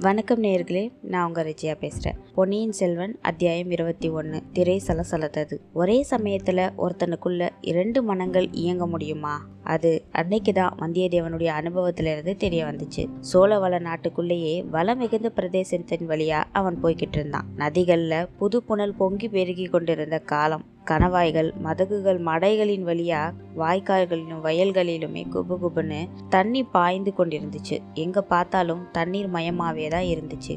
வணக்கம் நேர்களே நான் உங்கள் ரிஜியா பேசுகிறேன் பொன்னியின் செல்வன் அத்தியாயம் இருபத்தி ஒன்று திரை சலசலத்தது. ஒரே சமயத்தில் ஒருத்தனுக்குள்ள இரண்டு மனங்கள் இயங்க முடியுமா? அது அன்னைக்கு தான் வந்தியத்தேவனுடைய அனுபவத்திலிருந்து தெரிய வந்துச்சு. சோழவள நாட்டுக்குள்ளேயே வளம் மிகுந்த பிரதேசத்தின் வழியா அவன் போய்கிட்டு இருந்தான். நதிகள்ல புது புனல் பொங்கி பெருகி கொண்டிருந்த காலம். கணவாய்கள் மதகுகள் மடைகளின் வழியா வாய்க்கால்களிலும் வயல்களிலுமே குபு குபுன்னு தண்ணி பாய்ந்து கொண்டிருந்துச்சு. எங்க பார்த்தாலும் தண்ணீர் மயமாவே தான் இருந்துச்சு.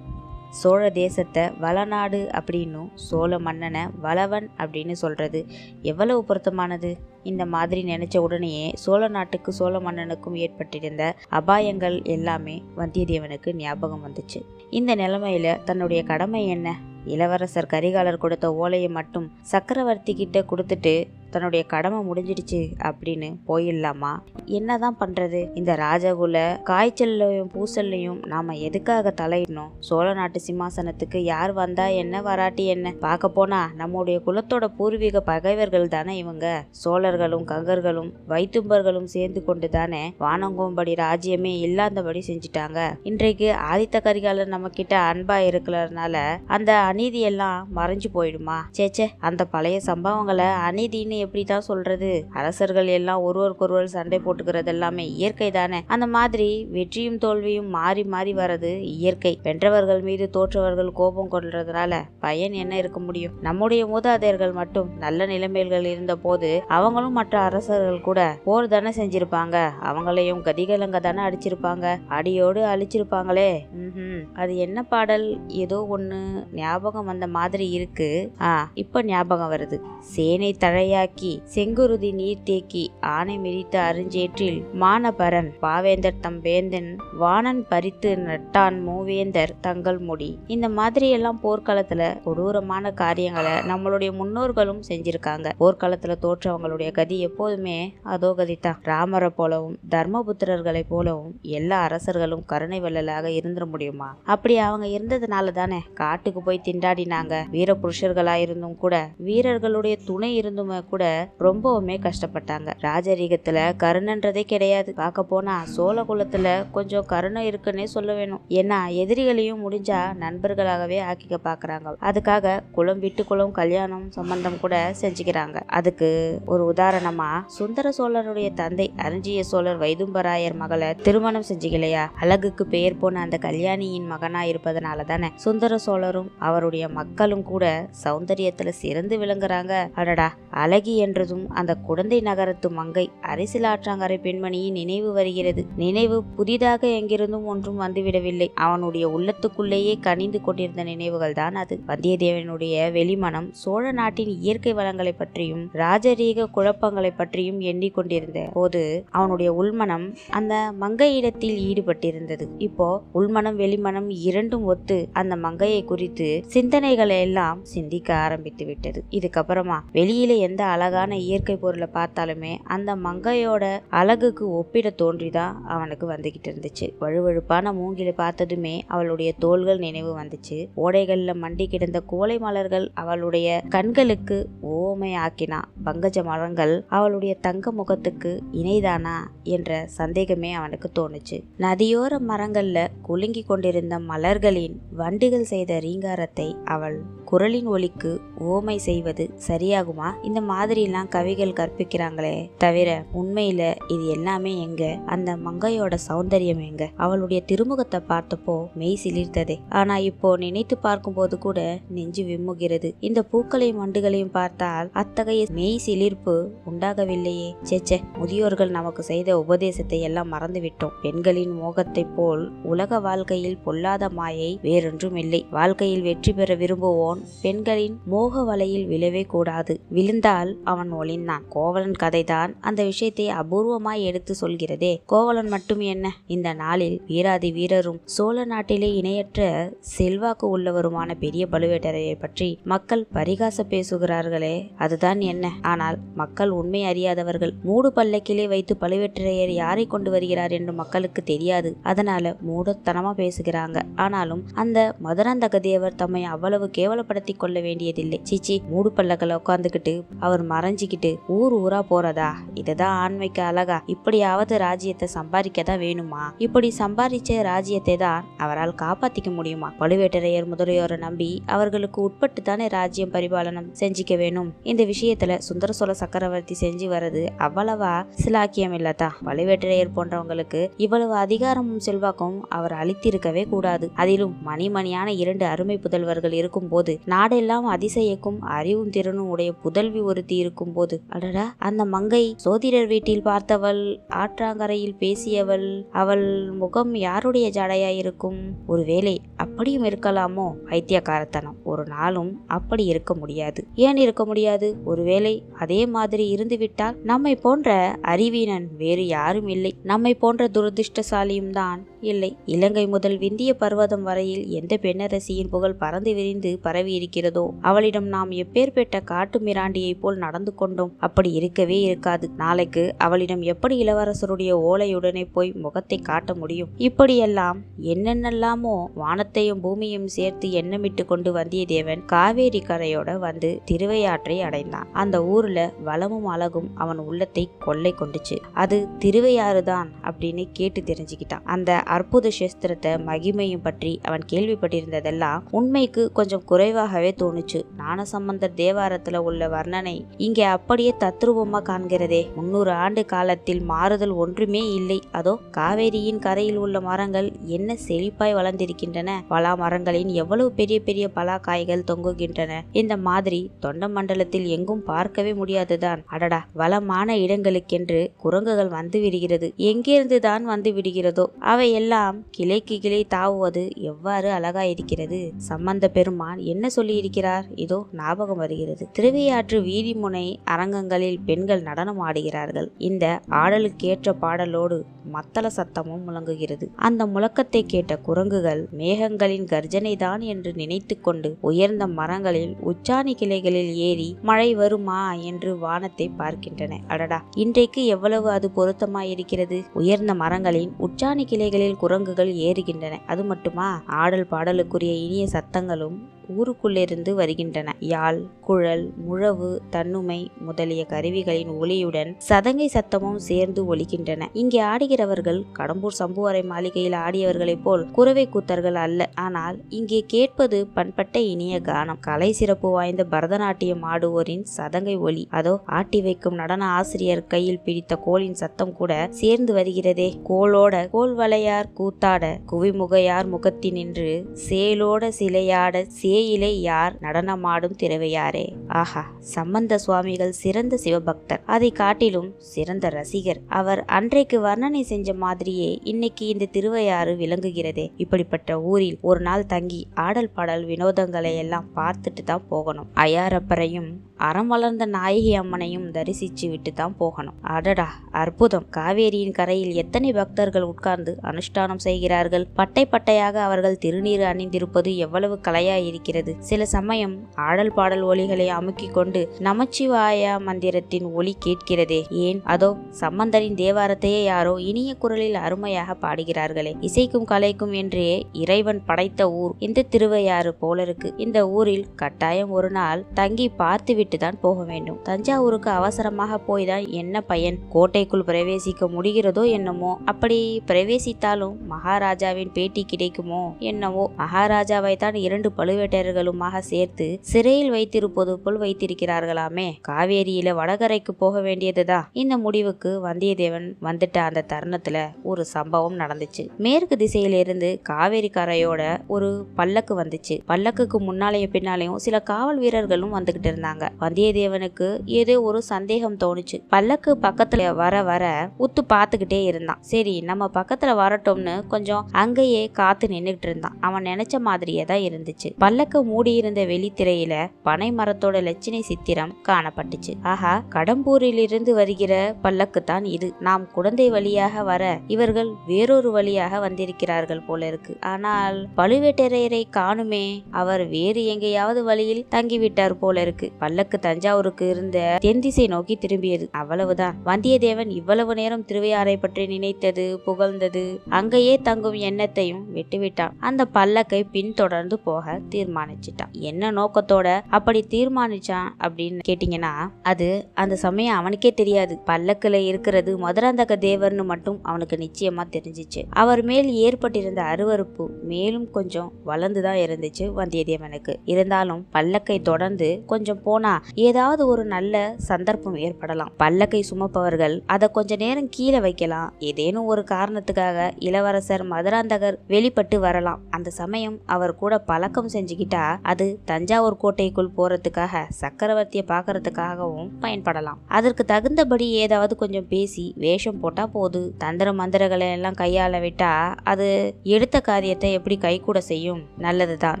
சோழ தேசத்தை வளநாடு அப்படின்னும் சோழ மன்னனை வளவன் அப்படின்னு சொல்கிறது எவ்வளவு பொருத்தமானது? இந்த மாதிரி நினைச்ச உடனேயே சோழ நாட்டுக்கு சோழ மன்னனுக்கும் ஏற்பட்டிருந்த அபாயங்கள் எல்லாமே வந்தியத்தேவனுக்கு ஞாபகம் வந்துச்சு. இந்த நிலைமையில தன்னுடைய கடமை என்ன? இளவரசர் கரிகாலர் கொடுத்த ஓலையை மட்டும் சக்கரவர்த்தி கிட்ட கொடுத்துட்டு தன்னுடைய கடமை முடிஞ்சிடுச்சு அப்படின்னு போயிடலாமா? என்னதான் பண்றது? இந்த ராஜகுல காய்ச்சல்லையும் பூசல்லையும் நாம எதுக்காக தலையிடணும்? சோழ நாட்டு சிம்மாசனத்துக்கு யார் வந்தா என்ன வராட்டி என்ன? பார்க்க போனா நம்முடைய குலத்தோட பூர்வீக பகைவர்கள் தானே இவங்க. சோழர்களும் கங்கர்களும் வைத்தும்பர்களும் சேர்ந்து கொண்டு தானே வானங்கோம்படி ராஜ்யமே இல்லாதபடி செஞ்சுட்டாங்க. இன்றைக்கு ஆதித்த கரிகாலர் நம்ம கிட்ட அன்பா இருக்கிறதுனால அந்த அநீதி எல்லாம் மறைஞ்சு போயிடுமா? சேச்சே அந்த பழைய சம்பவங்களை அநீதின்னு எப்படி தான் சொல்றது? அரசர்கள் எல்லாம் ஒருவருக்கொருவர் சண்டை போட்டுக்கிறது எல்லாமே இயற்கை தானே. அந்த மாதிரி வெற்றியும் தோல்வியும் மாறி மாறி வர்றது இயற்கை. வென்றவர்கள் மீது தோற்றவர்கள் கோபம் கொள்றதுனால பயன் என்ன இருக்க முடியும்? நம்முடைய மூதாதையர்கள் மட்டும் நல்ல நிலைமைகள் இருந்த போது அவங்களும் மற்ற அரசர்கள் கூட போர் தானே செஞ்சிருப்பாங்க. அவங்களையும் கதிகலங்க தானே அடிச்சிருப்பாங்க. அடியோடு அழிச்சிருப்பாங்களே. ம்ஹும். அது என்ன பாடல்? ஏதோ ஒண்ணு ஞாபகம் வந்த மாதிரி இருக்கு. ஆ இப்ப ஞாபகம் வருது. சேனை தழையா தழையாக்கி செங்குருதி நீர் தேக்கி ஆணை மிதித்த அருஞ்சேற்றில் மானபரன் பாவேந்தர் தம் வேந்தன் வானன் பறித்து நட்டான் மூவேந்தர் தங்கள் முடி. இந்த மாதிரி எல்லாம் போர்க்களத்துல கொடூரமான காரியங்களை நம்மளுடைய முன்னோர்களும் செஞ்சிருக்காங்க. போர்க்களத்துல தோற்றவங்களுடைய கதி எப்போதுமே அதோ கதிதான் ராமரை போலவும் தர்மபுத்திரர்களை போலவும் எல்லா அரசர்களும் கருணை வள்ளலாக இருந்துட முடியுமா? அப்படி அவங்க இருந்ததுனால தானே காட்டுக்கு போய் திண்டாடினாங்க. வீர புருஷர்களா இருந்தும் கூட வீரர்களுடைய துணை இருந்துமே கூட கூட ரொம்பவுமே கஷ்டப்பட்டாங்க. ராஜரீகத்துல கருணன்றதே கிடையாது. பார்க்க போனா சோழ குலத்துல கொஞ்சம் கருணை இருக்குன்னே சொல்ல வேணும். ஏன்னா எதிரிகளையும் முடிஞ்சா நண்பர்களாகவே ஆக்கிக்க பாக்குறாங்க. அதுக்காக குலம் விட்டு குலம் கல்யாணம் சம்பந்தம் கூட செஞ்சுக்கிறாங்க. அதுக்கு ஒரு உதாரணமா சுந்தர சோழருடைய தந்தை அரிஞ்சிய சோழர் வைதும்பராயர் மகளை திருமணம் செஞ்சுக்கலையா? அழகுக்கு பெயர் போன அந்த கல்யாணியின் மகனா இருப்பதனால தானே சுந்தர சோழரும் அவருடைய மக்களும் கூட சௌந்தரியத்துல சிறந்து விளங்குறாங்க. அடடா அழகி என்றதும் அந்த குடந்தை நகரத்து மங்கை அரசியலாற்றாங்கரை பெண்மணியின் நினைவு வருகிறது. நினைவு புதிதாக எங்கிருந்தும் ஒன்றும் வந்துவிடவில்லை. அவனுடைய உள்ளத்துக்குள்ளேயே கனிந்து கொண்டிருந்த நினைவுகள் தான் அது. வந்தியத்தேவனுடைய வெளிமனம் சோழ நாட்டின் இயற்கை வளங்களை பற்றியும் ராஜரீக குழப்பங்களை பற்றியும் எண்ணிக்கொண்டிருந்த போது அவனுடைய உள்மனம் அந்த மங்கையிடத்தில் ஈடுபட்டிருந்தது. இப்போ உள்மனம் வெளிமனம் இரண்டும் ஒத்து அந்த மங்கையை குறித்து சிந்தனைகளை எல்லாம் சிந்திக்க ஆரம்பித்து விட்டது இதுக்கப்புறமா வெளியில எந்த அழகான இயற்கை பொருளை பார்த்தாலுமே அந்த மங்கையோட அழகுக்கு ஒப்பிட தோன்றிதான் அவனுக்கு வந்துகிட்டு இருந்துச்சு. வழுவழுப்பான மூங்கிலை பார்த்ததுமே அவளுடைய தோள்கள் நினைவு வந்துச்சு. ஓடைகளில் மண்டி கிடந்த கோலை மலர்கள் அவளுடைய கண்களுக்கு ஓமை ஆக்கினா பங்கஜ மரங்கள் அவளுடைய தங்க முகத்துக்கு இணைதானா என்ற சந்தேகமே அவனுக்கு தோணுச்சு. நதியோர மரங்கள்ல குலுங்கி கொண்டிருந்த மலர்களின் வண்டுகள் செய்த ரீங்காரத்தை அவள் குரலின் ஒலிக்கு ஓமை செய்வது சரியாகுமா? இந்த மாதிரிலாம் கவிகள் கற்பிக்கிறாங்களே தவிர உண்மையில இது எல்லாமே எங்க? அந்த மங்கையோட சௌந்தரியம் எங்க? அவளுடைய திருமுகத்தை பார்த்தப்போ மெய் சிலிர்த்ததே. ஆனா இப்போ நினைத்து பார்க்கும்போது கூட நெஞ்சு விம்முகிறது. இந்த பூக்களையும் மண்டுகளையும் பார்த்தால் அத்தகைய மெய் சிலிர்ப்பு உண்டாகவில்லையே. சேச்சே முதியோர்கள் நமக்கு செய்த உபதேசத்தை எல்லாம் மறந்து விட்டோம் பெண்களின் மோகத்தை போல் உலக வாழ்க்கையில் பொல்லாத மாயை வேறொன்றும் இல்லை வாழ்க்கையில் வெற்றி பெற விரும்புவோன் பெண்களின் மோக வலையில் விழவே கூடாது. விழுந்தால் அவன் ஒளிந்தான் கோவலன் கதைதான். அந்த விஷயத்தை அபூர்வமாய் எடுத்து சொல்கிறதே. கோவலன் மட்டும் என்ன? இந்த நாளில் வீராதி வீரரும் சோழ நாட்டிலே இணையற்ற செல்வாக்கு உள்ளவருமான பெரிய பழுவேட்டரையை பற்றி மக்கள் பரிகாச பேசுகிறார்களே அதுதான் என்ன? ஆனால் மக்கள் உண்மை அறியாதவர்கள் மூடு பல்லக்கிலே வைத்து பழுவேட்டரையர் யாரை கொண்டு வருகிறார் என்று மக்களுக்கு தெரியாது. அதனால மூடத்தனமா பேசுகிறாங்க. ஆனாலும் அந்த மதுராந்தக தேவர் தம்மை அவ்வளவு கேவலப்படுத்தி கொள்ள வேண்டியதில்லை. சீச்சி மூடு பல்லக்கில் உட்காந்துக்கிட்டு அவர் மறைஞ்சிக்கிட்டு ஊர் ஊரா போறதா? இதுதான் ஆண்மைக்கு அழகா. இப்படியாவது ராஜ்யத்தை சம்பாதிக்க தான் வேணுமா? இப்படி சம்பாதிச்ச ராஜ்யத்தை தான் அவரால் காப்பாத்திக்க முடியுமா? பழுவேட்டரையர் முதலியோரை நம்பி அவர்களுக்கு உட்பட்டு தானே ராஜ்யம் பரிபாலனம் செஞ்சிக்க வேணும்? இந்த விஷயத்துல சுந்தர சோழ சக்கரவர்த்தி செஞ்சு வர்றது அவ்வளவா சிலாக்கியம் இல்லதா பழுவேட்டரையர் போன்றவங்களுக்கு இவ்வளவு அதிகாரமும் செல்வாக்கும் அவர் அளித்திருக்கவே கூடாது. அதிலும் மணிமணியான இரண்டு அருமை புதல்வர்கள் இருக்கும்போது நாடெல்லாம் அதிசயக்கும் அறிவும் திறனும் உடைய புதல்வி ஒருத்தி இருக்கும்போது அடடா அந்த மங்கை சோதிடர் வீட்டில் பார்த்தவள் ஆற்றாங்கரையில் பேசியவள் அவள் முகம் யாருடைய ஜடையாயிருக்கும்? ஒருவேளை அப்படியும் இருக்கலாமோ? பைத்தியக்காரத்தனம் ஒரு நாளும் அப்படி இருக்க முடியாது. ஏன் இருக்க முடியாது? ஒருவேளை அதே மாதிரி இருந்துவிட்டால் நம்மை போன்ற அறிவீனன் வேறு யாரும் இல்லை. நம்மை போன்ற துரதிருஷ்டசாலியும் தான் இல்லை. இலங்கை முதல் விந்திய பர்வதம் வரையில் எந்த பெண்ணரசியின் புகழ் பறந்து விரிந்து பரவி இருக்கிறதோ அவளிடம் நாம் எப்பேற்பட்ட காட்டு மிராண்டியைப் போல் நடந்து கொண்டோம் அப்படி இருக்கவே இருக்காது. நாளைக்கு அவளிடம் எப்படி இளவரசருடைய ஓலையுடனே போய் முகத்தை காட்ட முடியும்? இப்படியெல்லாம் என்னென்னலாமோ வானத்தையும் பூமியும் சேர்த்து எண்ணமிட்டு கொண்டு வந்தியத்தேவன் காவேரி கரையோட வந்து திருவையாற்றை அடைந்தான். அந்த ஊர்ல வளமும் அழகும் அவன் உள்ளத்தை கொள்ளை கொண்டுச்சு. அது திருவையாறு தான் அப்படின்னு கேட்டு தெரிஞ்சுக்கிட்டான். அந்த அற்புத சேஸ்திரத்தை மகிமையும் பற்றி அவன் கேள்விப்பட்டிருந்ததெல்லாம் உண்மைக்கு கொஞ்சம் குறைவாகவே தோணுச்சு. ஞானசம்பந்தர் தேவாரத்துல உள்ள வர்ணனை இங்கே அப்படியே தத்ரூபமா காண்கிறதே. முன்னூறு ஆண்டு காலத்தில் மாறுதல் ஒன்றுமே இல்லை. அதோ காவேரியின் கரையில் உள்ள மரங்கள் என்ன செழிப்பாய் வளர்ந்திருக்கின்றன. பலா மரங்களின் எவ்வளவு பெரிய பெரிய பலா காய்கள் தொங்குகின்றன. இந்த மாதிரி தொண்ட மண்டலத்தில் எங்கும் பார்க்கவே முடியாதுதான். அடடா வளமான இடங்களுக்கென்று குரங்குகள் வந்து விடுகிறது எங்கிருந்து தான் வந்து விடுகிறதோ அவை எல்லாம் கிளைக்கு கிளை தாவுவது எவ்வாறு அழகாயிருக்கிறது? சம்பந்த பெருமான் என்ன சொல்லியிருக்கிறார்? இதோ ஞாபகம் வருகிறது. திருவையாற்று வீதி முனை அரங்கங்களில் பெண்கள் நடனம் ஆடுகிறார்கள். இந்த ஆடலுக்கேற்ற பாடலோடு மத்தள சத்தமும் முழங்குகிறது. அந்த முழக்கத்தை கேட்ட குரங்குகள் மேகங்களின் கர்ஜனை தான் என்று நினைத்து கொண்டு உயர்ந்த மரங்களில் உச்சாணி கிளைகளில் ஏறி மழை வருமா? என்று வானத்தை பார்க்கின்றன. அடடா! இன்றைக்கு எவ்வளவு அது பொருத்தமாயிருக்கிறது? உயர்ந்த மரங்களின் உச்சாணி கிளைகளில் குரங்குகள் ஏறுகின்றன. அது மட்டுமா? ஆடல் பாடலுக்குரிய இனிய சத்தங்களும் ஊருக்குள்ளிருந்து வருகின்றன. யாழ் குழல் முழவு தன்னுமை முதலிய கருவிகளின் ஒளியுடன் சதங்கை சத்தமும் சேர்ந்து ஒலிக்கின்றன. இங்கே ஆடுகிறவர்கள் கடம்பூர் சம்புவரை மாளிகையில் ஆடியவர்களைப் போல் குறவை கூத்தர்கள் அல்ல. ஆனால் இங்கே கேட்பது பண்பட்ட இனிய கானம். கலை சிறப்பு வாய்ந்த பரதநாட்டியம் ஆடுவோரின் சதங்கை ஒலி. அதோ ஆட்டி வைக்கும் நடன ஆசிரியர் கையில் பிடித்த கோலின் சத்தம் கூட சேர்ந்து வருகிறதே. கோலோட கோல் வளையார் கூத்தாட குவிமுகையார் முகத்தினின்று சேலோட சிலையாட சே சேயிலை யார் நடனமாடும் திரவையாரே ஆஹா சம்பந்த சுவாமிகள் சிறந்த சிவபக்தர். அதை காட்டிலும் சிறந்த ரசிகர். அவர் அன்றைக்கு வர்ணனை செஞ்ச மாதிரியே இன்னைக்கு இந்த திருவையாறு விளங்குகிறதே. இப்படிப்பட்ட ஊரில் ஒரு நாள் தங்கி ஆடல் பாடல் வினோதங்களை எல்லாம் பார்த்துட்டு தான் போகணும். ஐயாரப்பரையும் அறம் வளர்ந்த நாயகி அம்மனையும் தரிசிச்சு விட்டு தான் போகணும். அடடா அற்புதம். காவேரியின் கரையில் எத்தனை பக்தர்கள் உட்கார்ந்து அனுஷ்டானம் செய்கிறார்கள்? பட்டை பட்டையாக அவர்கள் திருநீர் அணிந்திருப்பது எவ்வளவு கலையா இருக்கிறது சில சமயம் ஆடல் பாடல் ஒலிகளை அமுக்கிக் கொண்டு நமச்சிவாய மந்திரத்தின் ஒளி கேட்கிறதே. ஏன்? அதோ சம்பந்தரின் தேவாரத்தையே யாரோ இனிய குரலில் அருமையாக பாடுகிறார்களே. இசைக்கும் கலைக்கும் என்றே இறைவன் படைத்த ஊர் இந்த திருவையாறு போல இருக்கு. இந்த ஊரில் கட்டாயம் ஒரு நாள் தங்கி பார்த்துவிட்டு தான் போக வேண்டும். தஞ்சாவூருக்கு அவசரமாக போய் தான் என்ன பயன்? கோட்டைக்குள் பிரவேசிக்க முடிகிறதோ என்னமோ? அப்படி பிரவேசித்தாலும் மகாராஜாவின் பேட்டி கிடைக்குமோ என்னவோ? மகாராஜாவை தான் இரண்டு பழுவேட்டையர்களுமாக சேர்த்து சிறையில் வைத்திருப்பது போல் வைத்திருக்கிறார்களாமே? காவேரியில வடகரைக்கு போக வேண்டியதுதான் இந்த முடிவுக்கு வந்தியத்தேவன் வந்துட்ட அந்த தருணத்துல ஒரு சம்பவம் நடந்துச்சு. மேற்கு திசையிலிருந்து காவேரி கரையோட ஒரு பல்லக்கு வந்துச்சு. பல்லக்குக்கு முன்னாலேயும் பின்னாலேயும் சில காவல் வீரர்களும் வந்துகிட்டு இருந்தாங்க. வந்தியத்தேவனுக்கு ஏதோ ஒரு சந்தேகம் தோணுச்சு. பல்லக்கு பக்கத்துல வர வர உத்து பார்த்துக்கிட்டே இருந்தான். சரி நம்ம பக்கத்துல வரட்டும்னு கொஞ்சம் அங்கேயே காத்து நின்னுகிட்டு இருந்தான். அவன் நினைச்ச மாதிரியே தான் இருந்துச்சு. பல்லக்கு மூடியிருந்த வெளித்திரையில பனை மரத்தோட லட்சணை சித்திரம் காணப்பட்டுச்சு. ஆஹா கடம்பூரிலிருந்து வருகிற பல்லக்கு தான் இது. நாம் குழந்தை வழியாக வர இவர்கள் வேறொரு வழியாக வந்திருக்கிறார்கள் போல இருக்கு. ஆனால் பழுவேட்டரையரை காணுமே அவர் வேறு எங்கேயாவது வழியில் தங்கிவிட்டார் போல இருக்கு. பல்லக்கு தஞ்சாவூருக்கு இருந்த தென்திசை நோக்கி திரும்பியது அவ்வளவுதான். வந்தியத்தேவன் இவ்வளவு நேரம் திருவையாறை பற்றி நினைத்தது புகழ்ந்தது அங்கேயே தங்கும் எண்ணத்தையும் விட்டுவிட்டான். அந்த பல்லக்கை பின்தொடர்ந்து போக தீர்மானிச்சிட்டான். என்ன நோக்கத்தோட அப்படி தீர்மானிச்சான் அப்படின்னு கேட்டிங்கன்னா அது அந்த சமயம் அவனுக்கே தெரியாது. பல்லக்கில் இருக்கிறது மதுராந்தக தேவர்னு மட்டும் அவனுக்கு நிச்சயமா தெரிஞ்சிச்சு. அவர் மேல் ஏற்பட்டிருந்த அருவருப்பு மேலும் கொஞ்சம் வளர்ந்துதான் இருந்துச்சு வந்தியத்தேவனுக்கு. இருந்தாலும் பல்லக்கை தொடர்ந்து கொஞ்சம் போனா ஏதாவது ஒரு நல்ல சந்தர்ப்பம் ஏற்படலாம். பல்லக்கை சுமப்பவர்கள் அதை கொஞ்ச நேரம் கீழே வைக்கலாம். ஏதேனும் ஒரு காரணத்துக்காக இளவரசர் மதுராந்தகர் வெளிப்பட்டு வரலாம். அந்த சமயம் அவர் கூட பழக்கம் செஞ்சுக்கிட்டா அது தஞ்சாவூர் கோட்டைக்குள் போறதுக்காக சக்கரவர்த்தியை பார்க்கறதுக்காகவும் பயன்படலாம். அதற்கு தகுந்தபடி ஏதாவது கொஞ்சம் பேசி வேஷம் போட்டா போது தந்திர மந்திரங்களை எல்லாம் கையாள விட்டா அது எடுத்த காரியத்தை எப்படி கைகூட செய்யும்? நல்லதுதான்.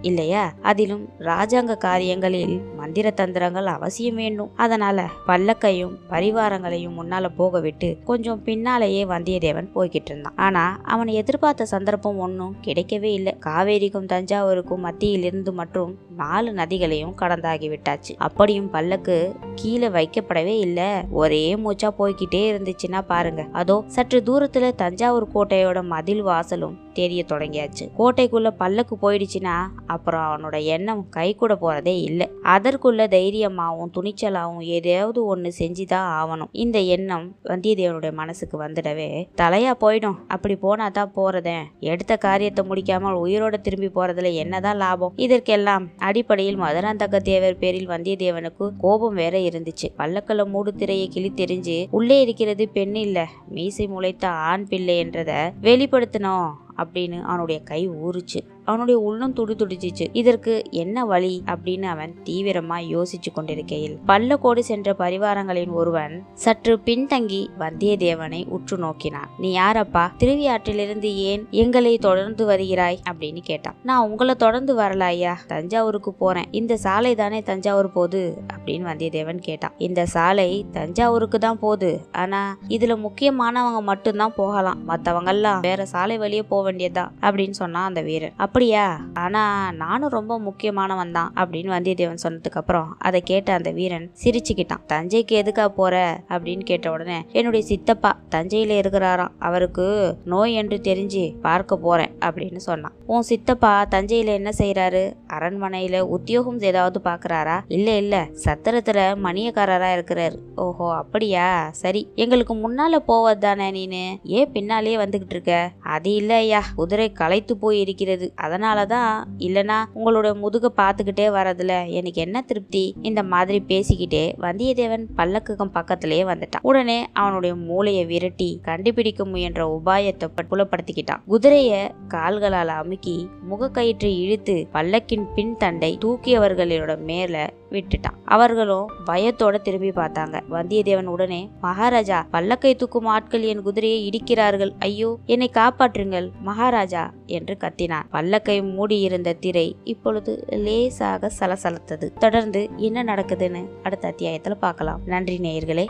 இல்லையா? அதிலும் ராஜாங்க காரியங்களில் மந்திர தந்திரங்கள் அவசியம் வேண்டும். அதனால பல்லக்கையும் பரிவாரங்களையும் முன்னால போக விட்டு கொஞ்சம் பின்னாலேயே வந்தியத்தேவன் போய்கிட்டு இருந்தான். ஆனா அவன் எதிர்பார்த்த சந்தர்ப்பம் ஒன்றும் கிடைக்கவே இல்லை. காவேரிக்கும் தஞ்சாவூருக்கும் மத்தியில் இருந்து மற்றும் நாலு நதிகளையும் கடந்தாகிவிட்டார் விட்டாச்சு அப்படியும் பல்லக்கு கீழே வைக்கப்படவே இல்லை. ஒரே மூச்சா போய்கிட்டே இருந்துச்சுன்னா பாருங்க. அதோ சற்று தூரத்துல தஞ்சாவூர் கோட்டையோட மதில் வாசலும் தெரிய தொடங்கியாச்சு. கோட்டைக்குள்ள பல்லக்கு போயிடுச்சுன்னா அப்புறம் அவனோட எண்ணம் கை கூட போறதே இல்லை. அதற்குள்ள தைரியமாகவும் துணிச்சலாகவும் ஏதாவது ஒண்ணு செஞ்சுதான் ஆகணும் இந்த எண்ணம் வந்தியத்தேவனுடைய மனசுக்கு வந்துடவே தலையா போயிடும். அப்படி போனா தான் போறதே. எடுத்த காரியத்தை முடிக்காமல் உயிரோட திரும்பி போறதுல என்னதான் லாபம்? இதற்கெல்லாம் அடிப்படையில் மதுராந்தக தேவர் பேரில் வந்தியத்தேவனுக்கு கோபம் வேற இருந்துச்சு. பல்லக்கல மூடு திரையை கிழித்தெறிஞ்சு உள்ளே இருக்கிறது பெண் இல்ல. மீசை முளைத்த ஆண் பிள்ளை என்றத வெளிப்படுத்தணும். அப்படின்னு அவனுடைய கை ஊறுச்சு. அவனுடைய உள்ளம் துடி துடிச்சிச்சு. இதற்கு என்ன வழி? அப்படின்னு அவன் தீவிரமா யோசிச்சு கொண்டிருக்கையில் பல்லக்கோடு சென்ற பரிவாரங்களின் ஒருவன் சற்று பின்தங்கி வந்தியத்தேவனை உற்று நோக்கினான். நீ யாரப்பா? திருவியாற்றிலிருந்து ஏன் எங்களை தொடர்ந்து வருகிறாய்? அப்படின்னு கேட்டான். நான் உங்களை தொடர்ந்து வரல ஐயா. தஞ்சாவூருக்கு போறேன். இந்த சாலை தானே தஞ்சாவூர் போகுது? அப்படின்னு வந்தியத்தேவன் கேட்டான். இந்த சாலை தஞ்சாவூருக்கு தான் போகுது. ஆனா இதுல முக்கியமானவங்க மட்டும்தான் போகலாம். மற்றவங்கெல்லாம் வேற சாலை வழியே போக வேண்டியதுதான் அப்படின்னு சொன்னான் அந்த வீரன் அப்படியா? ஆனா நானும் ரொம்ப முக்கியமானவன் தான் அப்படின்னு வந்தியத்தேவன் சொன்னதுக்கு அப்புறம் அதை கேட்ட அந்த வீரன் சிரிச்சுக்கிட்டான். தஞ்சைக்கு எதுக்கா போற? அப்படின்னு கேட்ட உடனே என்னுடைய சித்தப்பா தஞ்சையில இருக்கிறாராம். அவருக்கு நோய் என்று தெரிஞ்சு பார்க்க போறேன் அப்படின்னு சொன்னான். உன் சித்தப்பா தஞ்சையில என்ன செய்யறாரு அரண்மனையில உத்தியோகம் ஏதாவது பாக்குறாரா? இல்ல இல்ல. சத்திரத்துல மணியக்காரரா இருக்கிறாரு. ஓஹோ அப்படியா? சரி. எங்களுக்கு முன்னால போவது தானே நீனு? ஏன் பின்னாலேயே வந்துகிட்டு இருக்க? அது இல்ல ஐயா குதிரை களைத்து போய் இருக்கிறது அதனாலதான் இல்லனா உங்களோட முதுக பார்த்துக்கிட்டே வரதுல எனக்கு என்ன திருப்தி? இந்த மாதிரி பேசிக்கிட்டே வந்தியத்தேவன் பல்லக்குகம் பக்கத்திலேயே வந்துட்டான். உடனே அவனுடைய மூளையை விரட்டி கண்டுபிடிக்க முயன்ற உபாயத்தை புலப்படுத்திக்கிட்டான். குதிரைய கால்களால் அமுக்கி முகக்கயிற்றை இழுத்து பல்லக்கின் பின் தண்டை தூக்கியவர்களோட மேல விட்டுட்டான். அவர்களும் பயத்தோட திரும்பி பார்த்தாங்க. வந்தியத்தேவன் உடனே மகாராஜா பல்லக்கை தூக்கும் ஆட்கள் என் குதிரையை இடிக்கிறார்கள். ஐயோ என்னை காப்பாற்றுங்கள். மகாராஜா என்று கத்தினான் பல்லக்கை மூடியிருந்த திரை இப்பொழுது லேசாக சலசலத்தது. தொடர்ந்து என்ன நடக்குதுன்னு அடுத்த அத்தியாயத்துல பார்க்கலாம். நன்றி நேயர்களே.